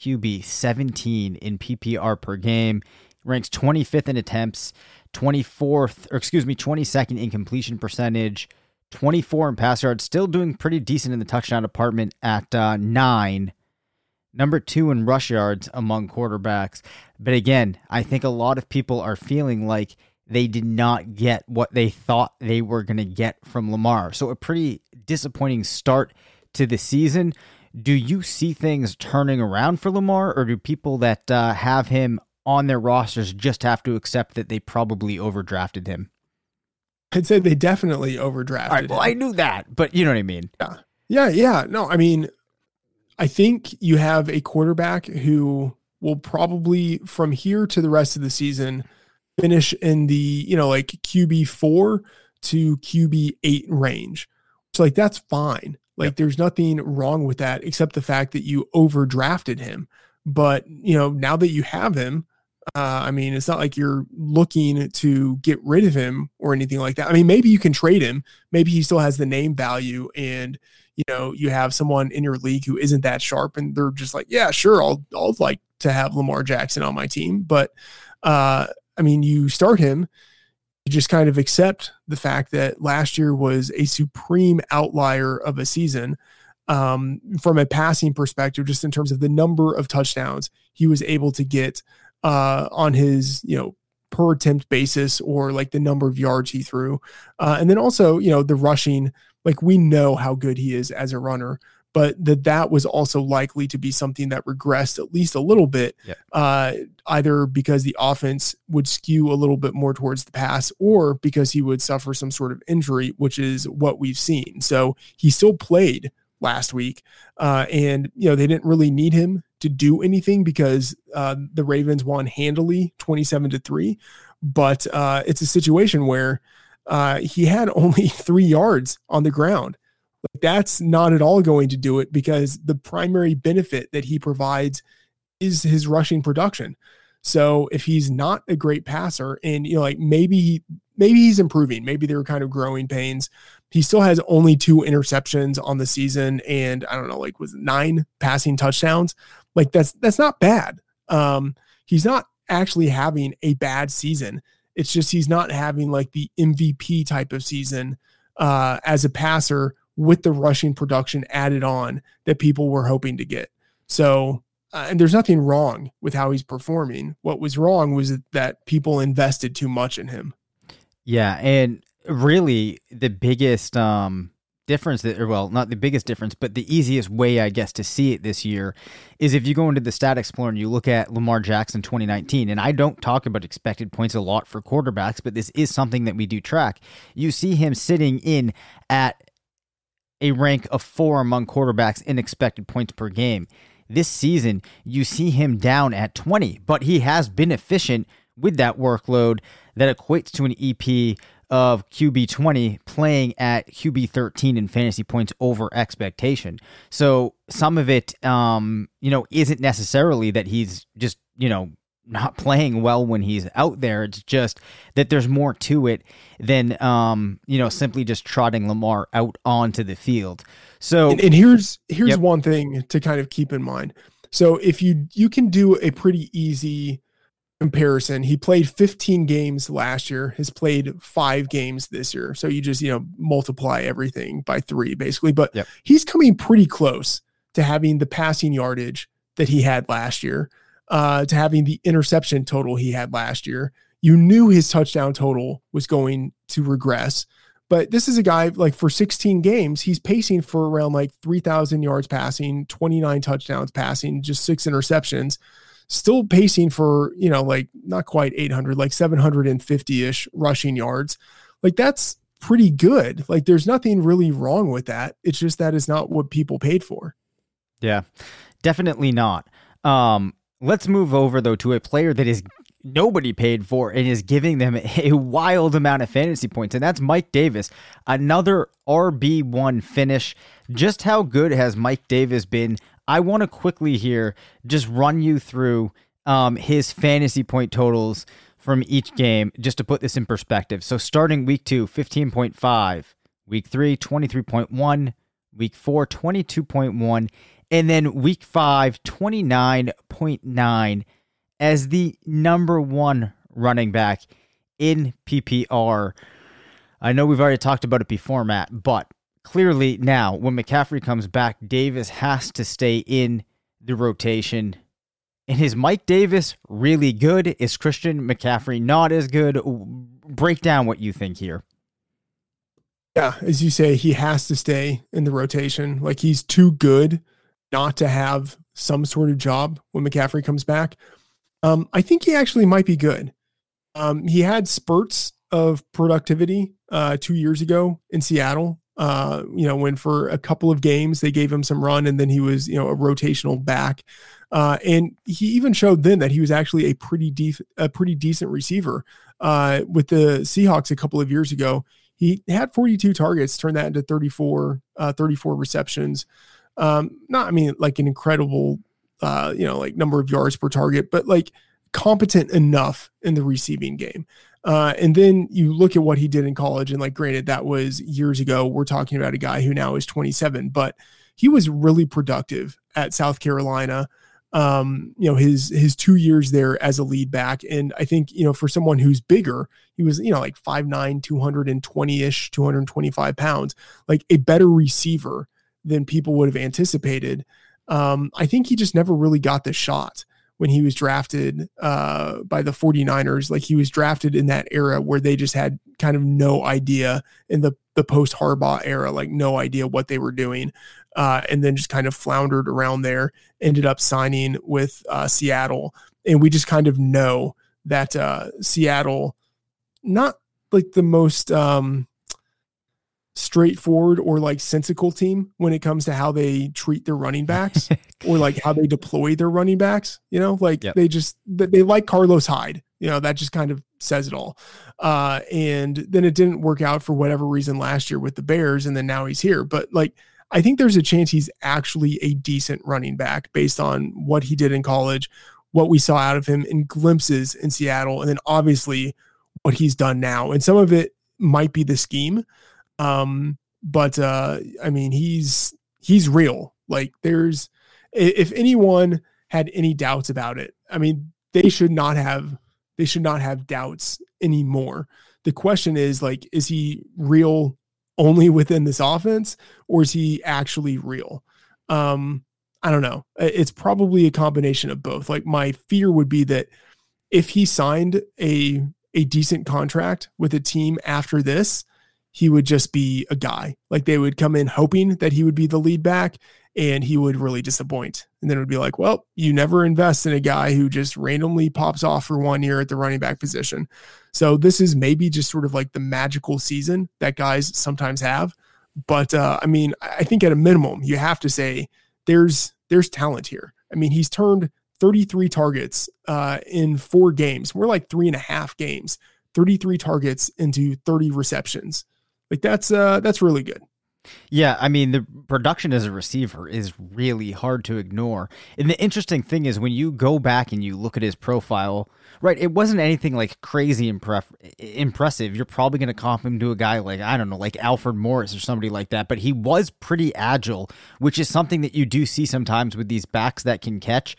QB 17 in PPR per game, ranks 25th in attempts, 24th, or excuse me, 22nd in completion percentage, 24 in pass yards, still doing pretty decent in the touchdown department at uh, nine. Number two in rush yards among quarterbacks. But again, I think a lot of people are feeling like they did not get what they thought they were going to get from Lamar. So, a pretty disappointing start to the season. Do you see things turning around for Lamar, or do people that uh, have him on their rosters just have to accept that they probably overdrafted him? I'd say they definitely overdrafted. Right, well, him. I knew that, but you know what I mean. Yeah, yeah, yeah. No, I mean, I think you have a quarterback who will probably, from here to the rest of the season, finish in the, you know, like QB four to QB eight range. So like that's fine. Like yep. there's nothing wrong with that except the fact that you overdrafted him. But you know, now that you have him, uh, I mean, it's not like you're looking to get rid of him or anything like that. I mean, maybe you can trade him. Maybe he still has the name value, and you know, you have someone in your league who isn't that sharp, and they're just like, yeah, sure, I'll I'll like to have Lamar Jackson on my team. But uh, I mean, you start him, you just kind of accept the fact that last year was a supreme outlier of a season um, from a passing perspective, just in terms of the number of touchdowns he was able to get uh, on his, you know, per attempt basis or like the number of yards he threw. Uh, and then also, you know, the rushing, like we know how good he is as a runner but that that was also likely to be something that regressed at least a little bit, yeah. uh, either because the offense would skew a little bit more towards the pass or because he would suffer some sort of injury, which is what we've seen. So he still played last week, uh, and you know they didn't really need him to do anything because uh, the Ravens won handily, twenty-seven to three. But uh, it's a situation where uh, he had <laughs> only three yards on the ground like that's not at all going to do it because the primary benefit that he provides is his rushing production. So if he's not a great passer and you know like maybe maybe he's improving, maybe they were kind of growing pains. He still has only two interceptions on the season and I don't know like was nine passing touchdowns. Like that's that's not bad. Um he's not actually having a bad season. It's just he's not having like the MVP type of season uh, as a passer with the rushing production added on that people were hoping to get. So, uh, and there's nothing wrong with how he's performing. What was wrong was that people invested too much in him. Yeah, and really the biggest um difference that or well not the biggest difference but the easiest way i guess to see it this year is if you go into the stat explorer and you look at lamar jackson 2019 and i don't talk about expected points a lot for quarterbacks but this is something that we do track you see him sitting in at a rank of four among quarterbacks in expected points per game this season you see him down at 20 but he has been efficient with that workload that equates to an ep of QB 20 playing at QB 13 in fantasy points over expectation. So some of it, um, you know, isn't necessarily that he's just, you know, not playing well when he's out there. It's just that there's more to it than, um, you know, simply just trotting Lamar out onto the field. So, and, and here's here's yep. one thing to kind of keep in mind. So if you you can do a pretty easy comparison, he played 15 games last year, has played five games this year. So you just, you know, multiply everything by three basically. But yep. he's coming pretty close to having the passing yardage that he had last year, uh, to having the interception total he had last year. You knew his touchdown total was going to regress. But this is a guy like for 16 games, he's pacing for around like 3,000 yards passing, 29 touchdowns passing, just six interceptions still pacing for, you know, like not quite 800, like 750 ish rushing yards. Like that's pretty good. Like there's nothing really wrong with that. It's just that is not what people paid for. Yeah, definitely not. Um, let's move over though to a player that is nobody paid for and is giving them a wild amount of fantasy points, and that's Mike Davis. Another RB1 finish. Just how good has Mike Davis been I want to quickly here just run you through um, his fantasy point totals from each game just to put this in perspective. So starting week two, 15.5, week three, 23.1, week four, 22.1, and then week five, 29.9 as the number one running back in PPR. I know we've already talked about it before, Matt, but clearly now when McCaffrey comes back, Davis has to stay in the rotation. And is Mike Davis really good? Is Christian McCaffrey not as good? Break down what you think here. Yeah, as you say, he has to stay in the rotation. Like he's too good not to have some sort of job when McCaffrey comes back. Um, I think he actually might be good. Um, he had spurts of productivity uh, two years ago in Seattle uh, you know, when for a couple of games they gave him some run and then he was, you know, a rotational back. Uh, and he even showed then that he was actually a pretty deep, a pretty decent receiver. Uh, with the Seahawks a couple of years ago, he had 42 targets, turned that into 34, uh, 34 receptions. Um, not, I mean, like an incredible, uh, you know, like number of yards per target, but like competent enough in the receiving game. Uh, and then you look at what he did in college, and like, granted, that was years ago. We're talking about a guy who now is 27, but he was really productive at South Carolina. Um, you know, his his two years there as a lead back, and I think you know for someone who's bigger, he was you know like 5'9", 220 ish, 225 pounds, like a better receiver than people would have anticipated. Um, I think he just never really got the shot when he was drafted uh, by the 49ers. Like he was drafted in that era where they just had kind of no idea in the, the post Harbaugh era, like no idea what they were doing. Uh, and then just kind of floundered around there, ended up signing with uh, Seattle. And we just kind of know that uh, Seattle, not like the most um, straightforward or like sensical team when it comes to how they treat their running <laughs> backs or like how they deploy their running backs. You know, like yep. they just they like Carlos Hyde. You know, that just kind of says it all. Uh, and then it didn't work out for whatever reason last year with the Bears, and then now he's here. But like, I think there's a chance he's actually a decent running back based on what he did in college, what we saw out of him in glimpses in Seattle, and then obviously what he's done now. And some of it might be the scheme. Um, but uh, I mean, he's he's real. Like there's if anyone had any doubts about it, I mean, they should not have they should not have doubts anymore. The question is like, is he real only within this offense, or is he actually real? Um, I don't know. It's probably a combination of both. Like my fear would be that if he signed a a decent contract with a team after this, he would just be a guy. Like they would come in hoping that he would be the lead back and he would really disappoint. And then it would be like, well, you never invest in a guy who just randomly pops off for one year at the running back position. So this is maybe just sort of like the magical season that guys sometimes have. But uh, I mean, I think at a minimum, you have to say there's there's talent here. I mean, he's turned 33 targets uh, in four games. We're like three and a half games, 33 targets into 30 receptions. Like that's uh, that's really good. Yeah, I mean the production as a receiver is really hard to ignore. And the interesting thing is when you go back and you look at his profile, right? It wasn't anything like crazy impref- impressive. You're probably going to comp him to a guy like I don't know, like Alfred Morris or somebody like that. But he was pretty agile, which is something that you do see sometimes with these backs that can catch.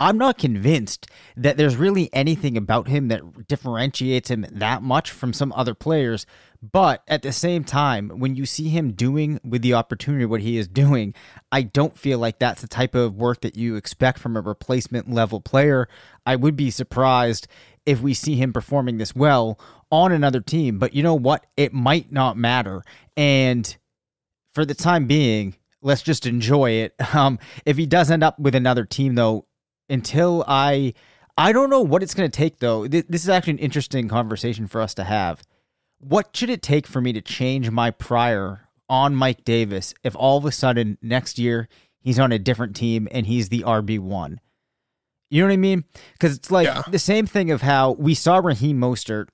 I'm not convinced that there's really anything about him that differentiates him that much from some other players. But at the same time, when you see him doing with the opportunity what he is doing, I don't feel like that's the type of work that you expect from a replacement level player. I would be surprised if we see him performing this well on another team. But you know what? It might not matter. And for the time being, let's just enjoy it. <laughs> Um, if he does end up with another team, though, until I I don't know what it's going to take though. This is actually an interesting conversation for us to have. What should it take for me to change my prior on Mike Davis if all of a sudden next year he's on a different team and he's the RB1? You know what I mean? Because it's like yeah. the same thing of how we saw Raheem Mostert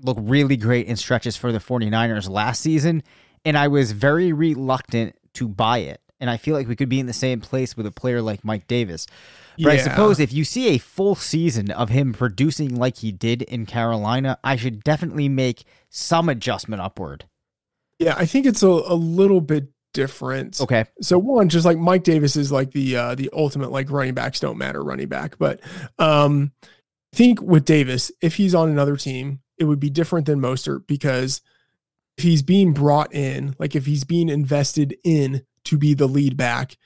look really great in stretches for the 49ers last season, and I was very reluctant to buy it. And I feel like we could be in the same place with a player like Mike Davis. But yeah. I suppose if you see a full season of him producing like he did in Carolina, I should definitely make some adjustment upward. Yeah, I think it's a, a little bit different. Okay. So one, just like Mike Davis is like the uh the ultimate like running backs don't matter running back. But um I think with Davis, if he's on another team, it would be different than Mostert because if he's being brought in, like if he's being invested in to be the lead back,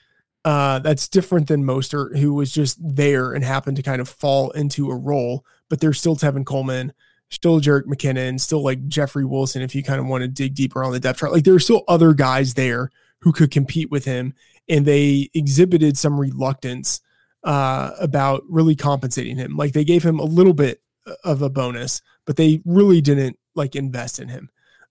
uh, that's different than Mostert, who was just there and happened to kind of fall into a role. But there's still Tevin Coleman, still Jerick McKinnon, still like Jeffrey Wilson. If you kind of want to dig deeper on the depth chart, like there are still other guys there who could compete with him, and they exhibited some reluctance uh, about really compensating him. Like they gave him a little bit of a bonus, but they really didn't like invest in him.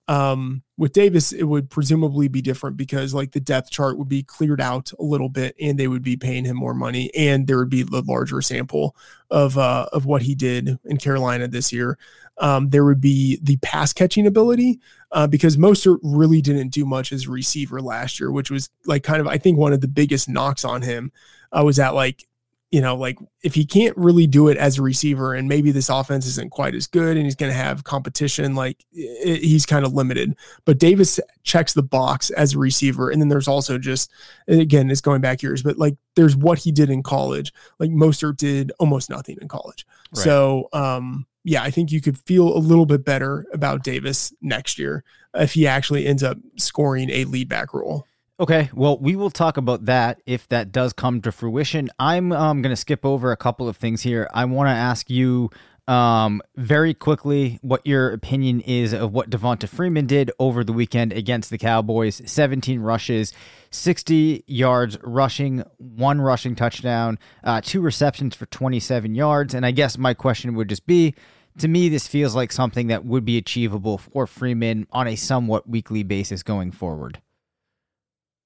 Um, with Davis, it would presumably be different because like the depth chart would be cleared out a little bit, and they would be paying him more money, and there would be a larger sample of uh, of what he did in Carolina this year. Um, there would be the pass catching ability uh, because Mostert really didn't do much as receiver last year, which was like kind of I think one of the biggest knocks on him uh, was that like you know, like if he can't really do it as a receiver and maybe this offense isn't quite as good and he's going to have competition, like it, he's kind of limited. But Davis checks the box as a receiver. And then there's also just, again, it's going back years, but like there's what he did in college. Like Mostert did almost nothing in college. Right. So, um, yeah, I think you could feel a little bit better about Davis next year if he actually ends up scoring a lead back role. Okay, well, we will talk about that if that does come to fruition. I'm um, going to skip over a couple of things here. I want to ask you um, very quickly what your opinion is of what Devonta Freeman did over the weekend against the Cowboys 17 rushes, 60 yards rushing, one rushing touchdown, uh, two receptions for 27 yards. And I guess my question would just be to me, this feels like something that would be achievable for Freeman on a somewhat weekly basis going forward.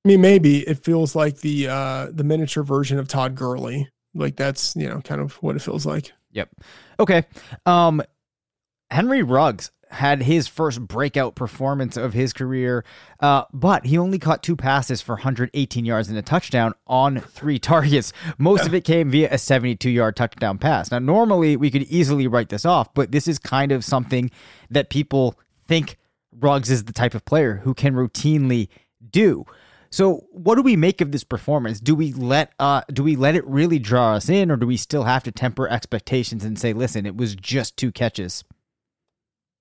I mean, maybe it feels like the uh the miniature version of Todd Gurley. Like that's you know kind of what it feels like. Yep. Okay. Um, Henry Ruggs had his first breakout performance of his career, uh, but he only caught two passes for 118 yards and a touchdown on three <laughs> targets. Most of it came via a 72 yard touchdown pass. Now, normally we could easily write this off, but this is kind of something that people think Ruggs is the type of player who can routinely do. So, what do we make of this performance? Do we let uh do we let it really draw us in or do we still have to temper expectations and say, "Listen, it was just two catches?"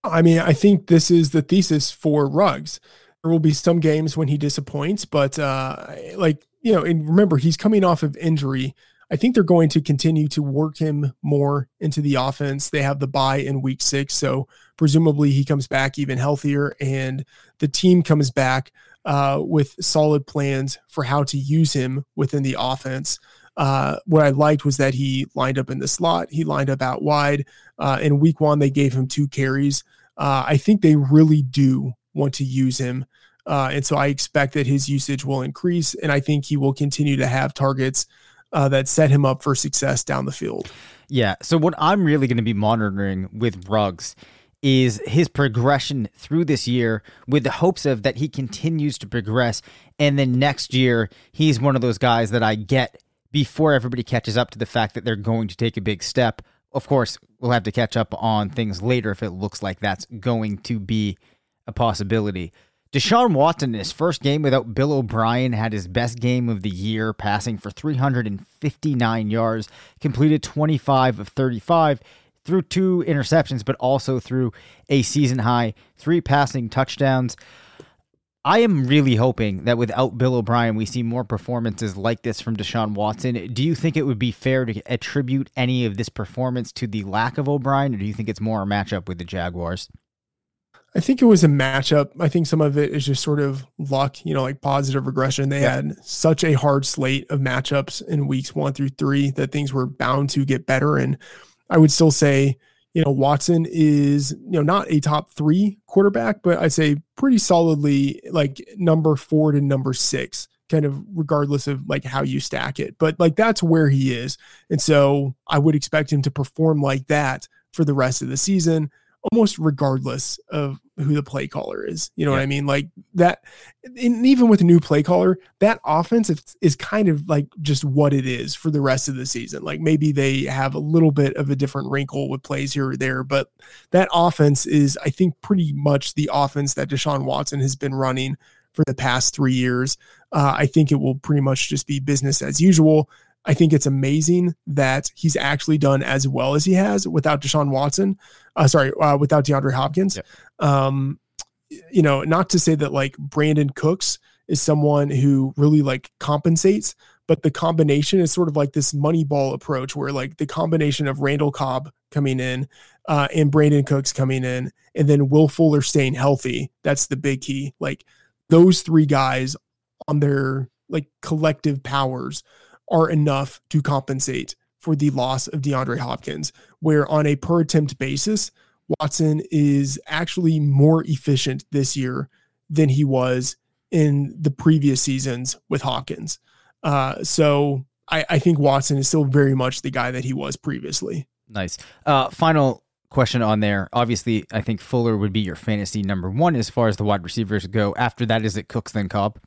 I mean, I think this is the thesis for Ruggs. There will be some games when he disappoints, but uh like, you know, and remember he's coming off of injury. I think they're going to continue to work him more into the offense. They have the bye in week 6, so presumably he comes back even healthier and the team comes back uh, with solid plans for how to use him within the offense. Uh, what I liked was that he lined up in the slot, he lined up out wide. Uh, in week one, they gave him two carries. Uh, I think they really do want to use him. Uh, and so I expect that his usage will increase, and I think he will continue to have targets uh, that set him up for success down the field. Yeah. So, what I'm really going to be monitoring with Ruggs is his progression through this year with the hopes of that he continues to progress and then next year he's one of those guys that I get before everybody catches up to the fact that they're going to take a big step. Of course, we'll have to catch up on things later if it looks like that's going to be a possibility. Deshaun Watson his first game without Bill O'Brien had his best game of the year, passing for 359 yards, completed 25 of 35 threw two interceptions, but also threw a season high three passing touchdowns. I am really hoping that without Bill O'Brien, we see more performances like this from Deshaun Watson. Do you think it would be fair to attribute any of this performance to the lack of O'Brien, or do you think it's more a matchup with the Jaguars? I think it was a matchup. I think some of it is just sort of luck, you know, like positive regression. They yeah. had such a hard slate of matchups in weeks one through three that things were bound to get better. And I would still say, you know, Watson is, you know, not a top three quarterback, but I'd say pretty solidly like number four to number six, kind of regardless of like how you stack it. But like that's where he is. And so I would expect him to perform like that for the rest of the season almost regardless of who the play caller is. You know yeah. what I mean? Like that, and even with a new play caller, that offense is, is kind of like just what it is for the rest of the season. Like maybe they have a little bit of a different wrinkle with plays here or there, but that offense is, I think, pretty much the offense that Deshaun Watson has been running for the past three years. Uh, I think it will pretty much just be business as usual. I think it's amazing that he's actually done as well as he has without Deshaun Watson. Uh, sorry, uh, without DeAndre Hopkins. Yeah. Um, you know, not to say that like Brandin Cooks is someone who really like compensates, but the combination is sort of like this money ball approach where like the combination of Randall Cobb coming in uh, and Brandin Cooks coming in, and then Will Fuller staying healthy. That's the big key. Like those three guys on their like collective powers are enough to compensate for the loss of DeAndre Hopkins, where on a per attempt basis, Watson is actually more efficient this year than he was in the previous seasons with Hopkins. Uh, so I, I, think Watson is still very much the guy that he was previously. Nice. Uh, final question on there. Obviously, I think Fuller would be your fantasy number one as far as the wide receivers go. After that, is it Cooks then Cobb?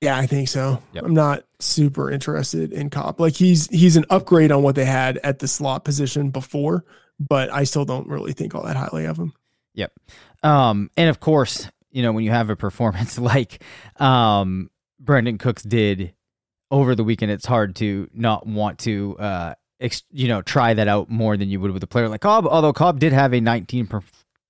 Yeah, I think so. Yep. I'm not super interested in Cobb. Like he's he's an upgrade on what they had at the slot position before, but I still don't really think all that highly of him. Yep. Um, and of course, you know, when you have a performance <laughs> like um Brandin Cooks did over the weekend, it's hard to not want to uh ex- you know, try that out more than you would with a player like Cobb, although Cobb did have a 19 per-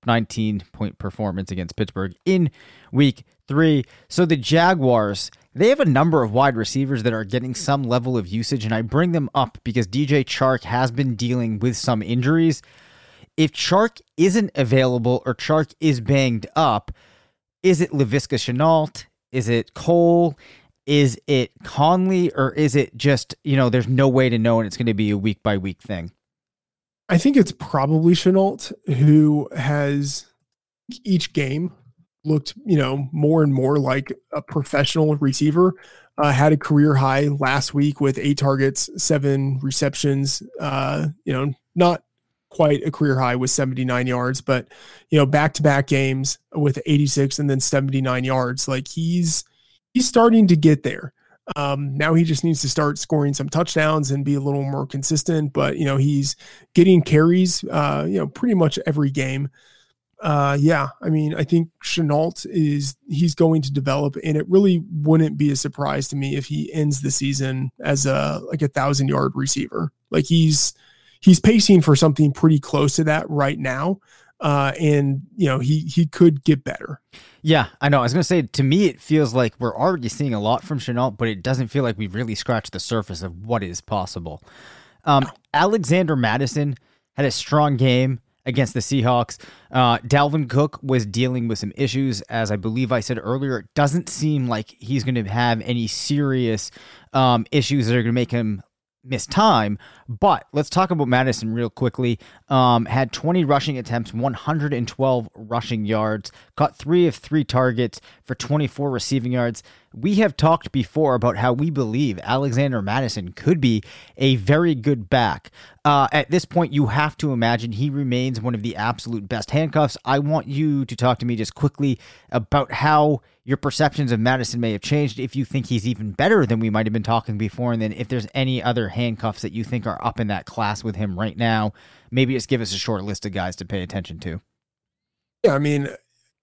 19 point performance against Pittsburgh in week three. So the Jaguars, they have a number of wide receivers that are getting some level of usage, and I bring them up because DJ Chark has been dealing with some injuries. If Chark isn't available or Chark is banged up, is it Laviska Shenault? Is it Cole? Is it Conley? Or is it just, you know, there's no way to know and it's going to be a week by week thing? I think it's probably Shenault who has each game looked, you know, more and more like a professional receiver. Uh, had a career high last week with eight targets, seven receptions. Uh, you know, not quite a career high with 79 yards, but you know, back to back games with 86 and then 79 yards. Like he's he's starting to get there. Um, now he just needs to start scoring some touchdowns and be a little more consistent. But you know, he's getting carries, uh, you know, pretty much every game. uh, yeah, I mean, I think Shenault is he's going to develop, and it really wouldn't be a surprise to me if he ends the season as a like a thousand yard receiver. Like he's he's pacing for something pretty close to that right now, uh, and you know he he could get better. Yeah, I know. I was gonna say to me, it feels like we're already seeing a lot from Shenault, but it doesn't feel like we've really scratched the surface of what is possible. Um, Alexander Mattison had a strong game against the Seahawks. Uh, Dalvin Cook was dealing with some issues, as I believe I said earlier. It doesn't seem like he's going to have any serious um, issues that are going to make him miss time. But let's talk about Mattison real quickly. Um, had 20 rushing attempts, 112 rushing yards, caught three of three targets for 24 receiving yards. We have talked before about how we believe Alexander Mattison could be a very good back. Uh, at this point, you have to imagine he remains one of the absolute best handcuffs. I want you to talk to me just quickly about how your perceptions of Mattison may have changed, if you think he's even better than we might have been talking before, and then if there's any other handcuffs that you think are up in that class with him right now, maybe just give us a short list of guys to pay attention to. Yeah, I mean,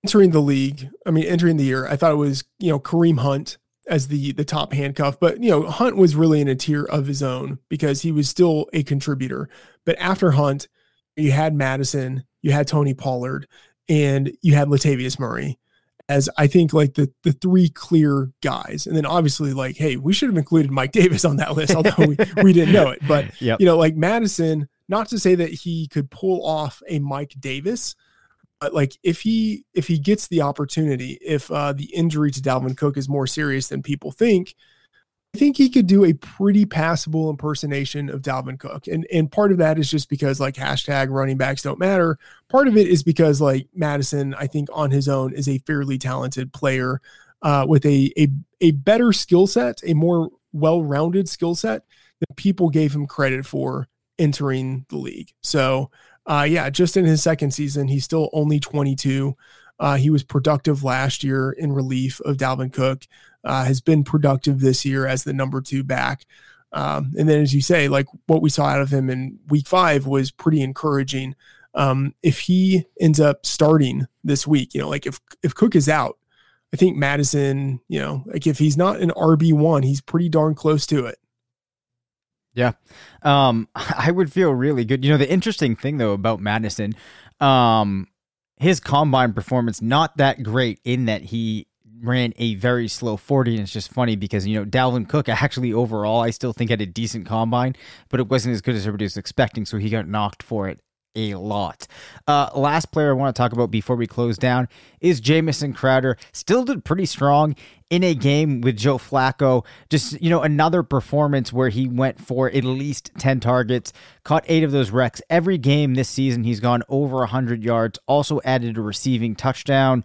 entering the league, I mean, entering the year, I thought it was, you know, Kareem Hunt as the the top handcuff, but you know, Hunt was really in a tier of his own because he was still a contributor. But after Hunt, you had Mattison, you had Tony Pollard, and you had Latavius Murray as I think like the the three clear guys. And then obviously like, hey, we should have included Mike <laughs> Davis on that list, although we, we didn't know it. But <laughs> yep. you know, like Mattison, not to say that he could pull off a Mike Davis, like if he if he gets the opportunity, if uh, the injury to Dalvin Cook is more serious than people think, I think he could do a pretty passable impersonation of Dalvin Cook. And and part of that is just because like hashtag running backs don't matter. Part of it is because like Mattison, I think on his own is a fairly talented player uh, with a, a a better skill set, a more well-rounded skill set that people gave him credit for entering the league. So uh, yeah, just in his second season, he's still only 22. Uh, he was productive last year in relief of Dalvin Cook uh, has been productive this year as the number two back. Um, and then, as you say, like what we saw out of him in week five was pretty encouraging. Um, if he ends up starting this week, you know, like if if Cook is out, I think Mattison, you know, like if he's not an RB one, he's pretty darn close to it. Yeah, um, <laughs> I would feel really good. You know, the interesting thing though about Mattison, um, his combine performance not that great in that he ran a very slow 40 and it's just funny because you know Dalvin Cook <laughs> actually overall I still think had a decent combine but it wasn't as good as everybody was expecting so he got knocked for it a lot. Uh, last player I want to talk about before we close down is Jamison Crowder. Still did pretty strong in a game with Joe Flacco. Just, you know, another performance where he went for at least 10 targets, caught eight of those recs. Every game this season, he's gone over 100 yards, also added a receiving touchdown.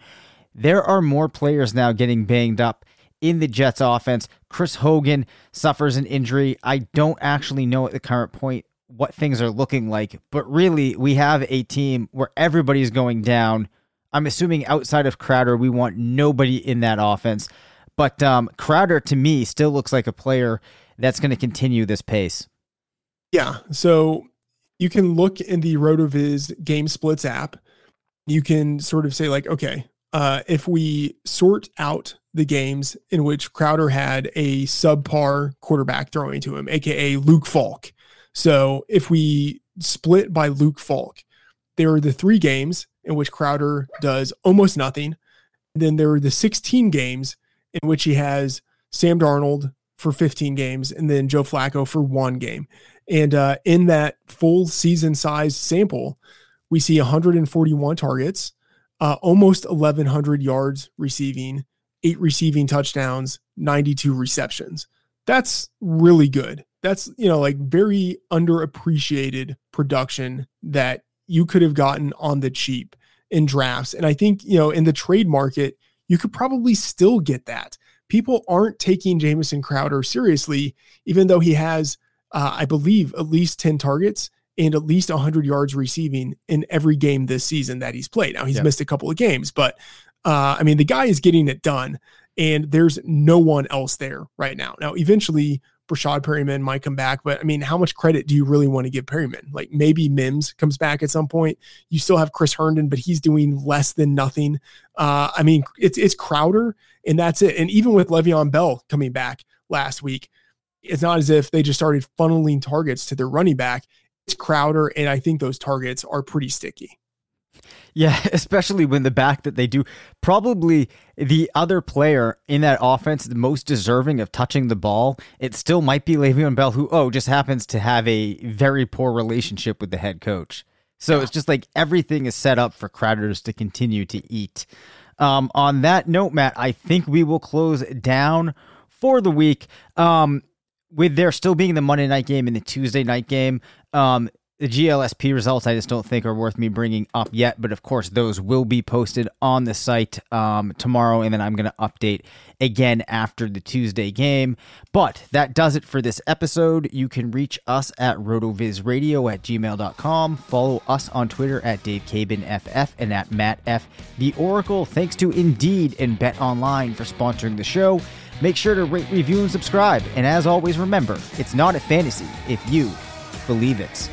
There are more players now getting banged up in the Jets offense. Chris Hogan suffers an injury. I don't actually know at the current point what things are looking like, but really, we have a team where everybody's going down. I'm assuming outside of Crowder, we want nobody in that offense. But um, Crowder, to me, still looks like a player that's going to continue this pace. Yeah. So you can look in the RotoViz game splits app. You can sort of say, like, okay, uh, if we sort out the games in which Crowder had a subpar quarterback throwing to him, aka Luke Falk. So if we split by Luke Falk, there are the three games in which Crowder does almost nothing. then there are the 16 games in which he has Sam Darnold for 15 games and then Joe Flacco for one game. And uh, in that full season size sample, we see 141 targets, uh, almost 1,100 yards receiving, eight receiving touchdowns, 92 receptions. That's really good. That's, you know, like very underappreciated production that you could have gotten on the cheap in drafts. And I think, you know, in the trade market, you could probably still get that. People aren't taking Jamison Crowder seriously, even though he has, uh, I believe, at least 10 targets and at least 100 yards receiving in every game this season that he's played. Now he's yep. missed a couple of games, but uh, I mean the guy is getting it done, and there's no one else there right now. Now eventually Breshad Perriman might come back, but I mean, how much credit do you really want to give Perriman? Like maybe Mims comes back at some point. You still have Chris Herndon, but he's doing less than nothing. Uh, I mean, it's it's Crowder, and that's it. And even with Le'Veon Bell coming back last week, it's not as if they just started funneling targets to their running back. It's Crowder, and I think those targets are pretty sticky. Yeah, <laughs> especially when the back that they do, probably the other player in that offense, the most deserving of touching the ball, it still might be Le'Veon Bell, who, oh, just happens to have a very poor relationship with the head coach. So it's just like everything is set up for Crowders to continue to eat. Um, on that note, Matt, I think we will close down for the week. Um, with there still being the Monday night game and the Tuesday night game, um, the GLSP results I just don't think are worth me bringing up yet, but of course those will be posted on the site um, tomorrow, and then I'm going to update again after the Tuesday game. But that does it for this episode. You can reach us at rotovizradio at gmail.com. Follow us on Twitter at DaveCabanFF and at MattF the Oracle. Thanks to Indeed and BetOnline for sponsoring the show. Make sure to rate, review, and subscribe. And as always, remember, it's not a fantasy if you believe it.